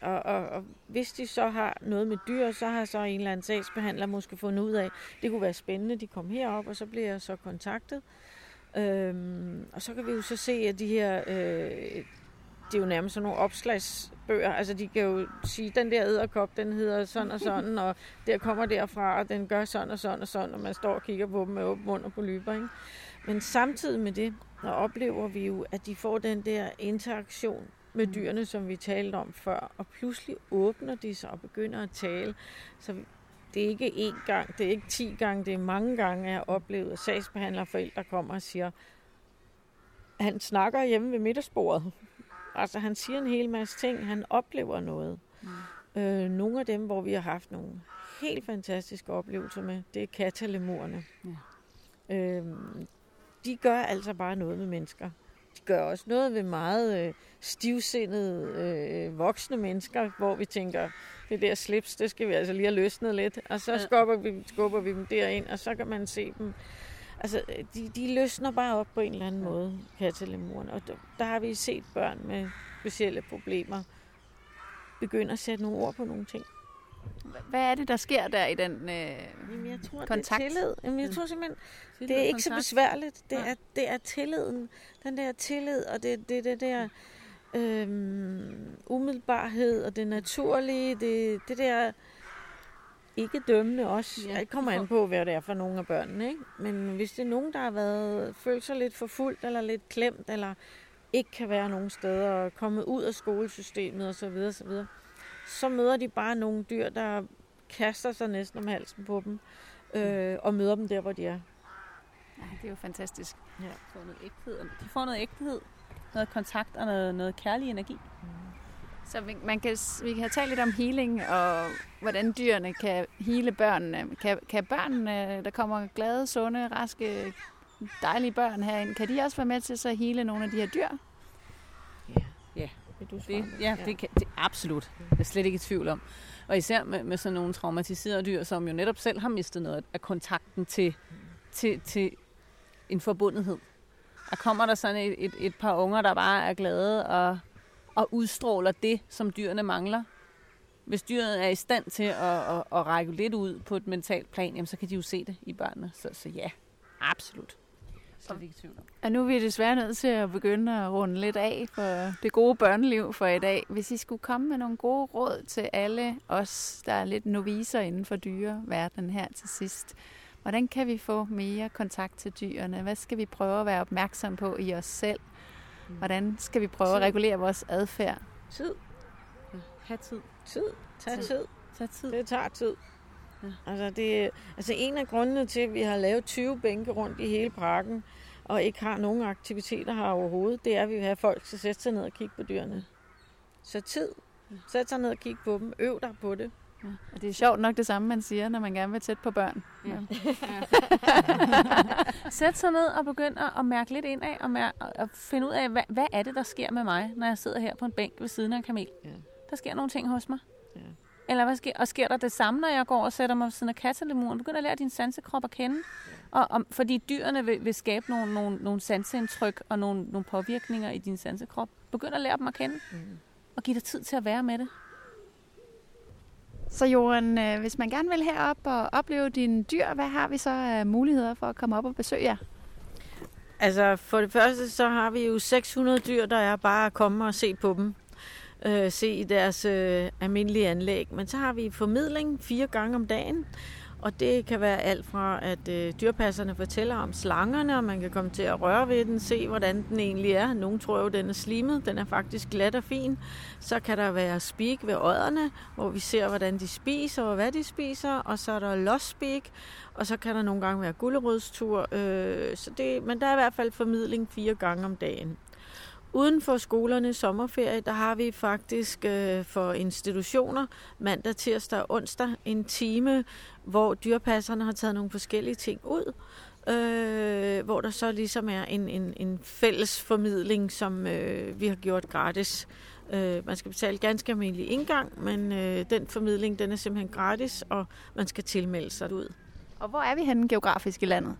og, og, og hvis de så har noget med dyr, så har så en eller anden sagsbehandler måske fundet ud af, det kunne være spændende, de kom herop, og så bliver jeg så kontaktet. Øhm, og så kan vi jo så se, at de her, øh, det er jo nærmest sådan nogle opslagsbøger, altså de kan jo sige, den der æderkop, den hedder sådan og sådan, og der kommer derfra, og den gør sådan og sådan og sådan, og man står og kigger på dem med åben mund og på lyber, ikke? Men samtidig med det, så oplever vi jo, at de får den der interaktion med dyrene, som vi talte om før, og pludselig åbner de sig og begynder at tale. Så det er ikke én gang, det er ikke ti gange, det er mange gange, jeg har oplevet, at sagsbehandlerforældre kommer og siger, han snakker hjemme ved middagsbordet. Altså, han siger en hel masse ting, han oplever noget. Mm. Øh, nogle af dem, hvor vi har haft nogle helt fantastiske oplevelser med, det er katalemurerne. Ja. Øh, de gør altså bare noget med mennesker. De gør også noget ved meget øh, stivsindede øh, voksne mennesker, hvor vi tænker, det der slips, det skal vi altså lige have løsnet lidt. Og så skubber vi, skubber vi dem derind, og så kan man se dem. Altså, de, de løsner bare op på en eller anden måde, kattelemurerne. Og der, der har vi set børn med specielle problemer begynde at sætte nogle ord på nogle ting. Hvad er det, der sker der i den øh, Jamen, jeg tror, kontakt? Det er tillid. Jamen, jeg tror simpelthen, det er ikke så besværligt. Det er, det er tilliden. Den der tillid, og det, det, det der øhm, umiddelbarhed og det naturlige, det, det der ikke dømmende også. Ja. Jeg kommer an på, hvad det er for nogle af børnene. Ikke? Men hvis det er nogen, der har været, følt sig lidt forfulgt, eller lidt klemt, eller ikke kan være nogen steder, og kommet ud af skolesystemet osv., osv., så møder de bare nogle dyr, der kaster sig næsten om halsen på dem, øh, og møder dem der, hvor de er. Ja, det er jo fantastisk. De får noget ægthed, de får noget ægthed, noget kontakt og noget, noget kærlig energi. Så vi, man kan, vi kan tale lidt om healing, og hvordan dyrene kan hele børnene. Kan, kan børnene, der kommer glade, sunde, raske, dejlige børn herind, kan de også være med til så at hele nogle af de her dyr? Vil du Det, svare? ja, det, kan, det absolut. Det er slet ikke i tvivl om. Og især med, med sådan nogle traumatiserede dyr, som jo netop selv har mistet noget af kontakten til, til, til en forbundethed. Og kommer der sådan et, et, et par unger, der bare er glade og, og udstråler det, som dyrene mangler. Hvis dyret er i stand til at, at, at række lidt ud på et mentalt plan, jamen, så kan de jo se det i børnene. Så, så ja, absolut. Slet ikke i tvivl om. Og nu er vi desværre nødt til at begynde at runde lidt af for det gode børneliv for i dag. Hvis I skulle komme med nogle gode råd til alle os, der er lidt noviser inden for dyreverdenen her til sidst. Hvordan kan vi få mere kontakt til dyrene? Hvad skal vi prøve at være opmærksom på i os selv? Hvordan skal vi prøve at regulere vores adfærd? Tid. Ha' tid. Tid. Tag Tid. tid. Tag tid. Det tager tid. Ja. Altså, det, altså en af grundene til, at vi har lavet 20 bænke rundt i hele parken, og ikke har nogen aktiviteter her overhovedet, det er, at vi vil have folk til at sætte sig ned og kigge på dyrene. Så tid. Sæt sig ned og kigge på dem. Øv dig på det. Og det er sjovt nok det samme, man siger, når man gerne vil tæt på børn. Ja. Sæt sig ned og begynd at, at mærke lidt indad og, mærke, og finde ud af, hvad, hvad er det, der sker med mig, når jeg sidder her på en bænk ved siden af en kamel. Ja. Der sker nogle ting hos mig. Eller hvad sker, og sker der det samme, når jeg går og sætter mig ved siden af kattelemuren? Begynd at lære din sansekrop at kende. Og, og, fordi dyrene vil, vil skabe nogle, nogle, nogle sanseindtryk og nogle, nogle påvirkninger i din sansekrop. Begynd at lære dem at kende. Mm. Og giv dig tid til at være med det. Så Johan, øh, hvis man gerne vil herop og opleve dine dyr, hvad har vi så af muligheder for at komme op og besøge jer? Altså, for det første, så har vi jo 600 dyr, der er bare at komme og se på dem. Øh, se i deres øh, almindelige anlæg. Men så har vi formidling fire gange om dagen. Og det kan være alt fra, at øh, dyrpasserne fortæller om slangerne, og man kan komme til at røre ved den, se hvordan den egentlig er. Nogle tror jo, den er slimet, den er faktisk glat og fin. Så kan der være speak ved ådderne, hvor vi ser, hvordan de spiser og hvad de spiser. Og så er der lost speak, og så kan der nogle gange være gulderødstur. Øh, så det, men der er i hvert fald formidling fire gange om dagen. Uden for skolernes sommerferie, der har vi faktisk øh, for institutioner mandag, tirsdag og onsdag en time, hvor dyrpasserne har taget nogle forskellige ting ud, øh, hvor der så ligesom er en, en, en fælles formidling, som øh, vi har gjort gratis. Øh, man skal betale ganske almindelig indgang, men øh, den formidling den er simpelthen gratis, og man skal tilmelde sig ud. Og hvor er vi henne geografisk i landet?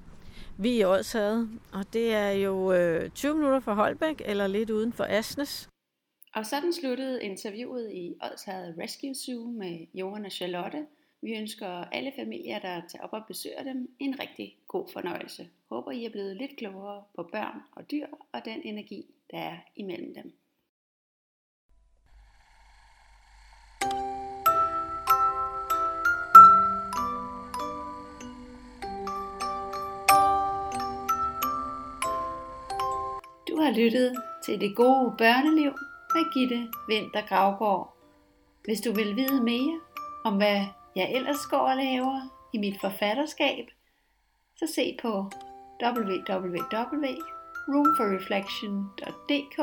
Vi i Odshavet, og det er jo øh, 20 minutter fra Holbæk, eller lidt uden for Asnes. Og sådan sluttede interviewet i Odshavet Rescue Zoo med Johan og Charlotte. Vi ønsker alle familier, der tager op og besøger dem, en rigtig god fornøjelse. Håber I er blevet lidt klogere på børn og dyr og den energi, der er imellem dem. Har lyttet til Det Gode Børneliv med Gitte Vinter Gravgaard. Hvis du vil vide mere om, hvad jeg ellers går og laver i mit forfatterskab, så se på www.roomforreflection.dk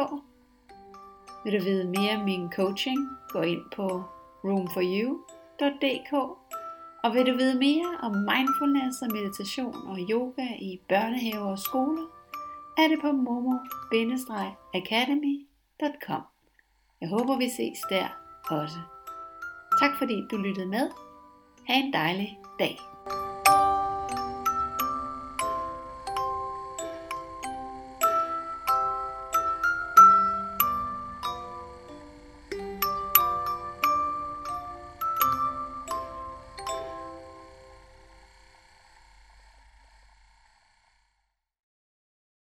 Vil du vide mere om min coaching, gå ind på roomforyou.dk Og vil du vide mere om mindfulness og meditation og yoga i børnehaver og skoler, er det på momo-academy.com. Jeg håber, vi ses der også. Tak fordi du lyttede med. Ha' en dejlig dag.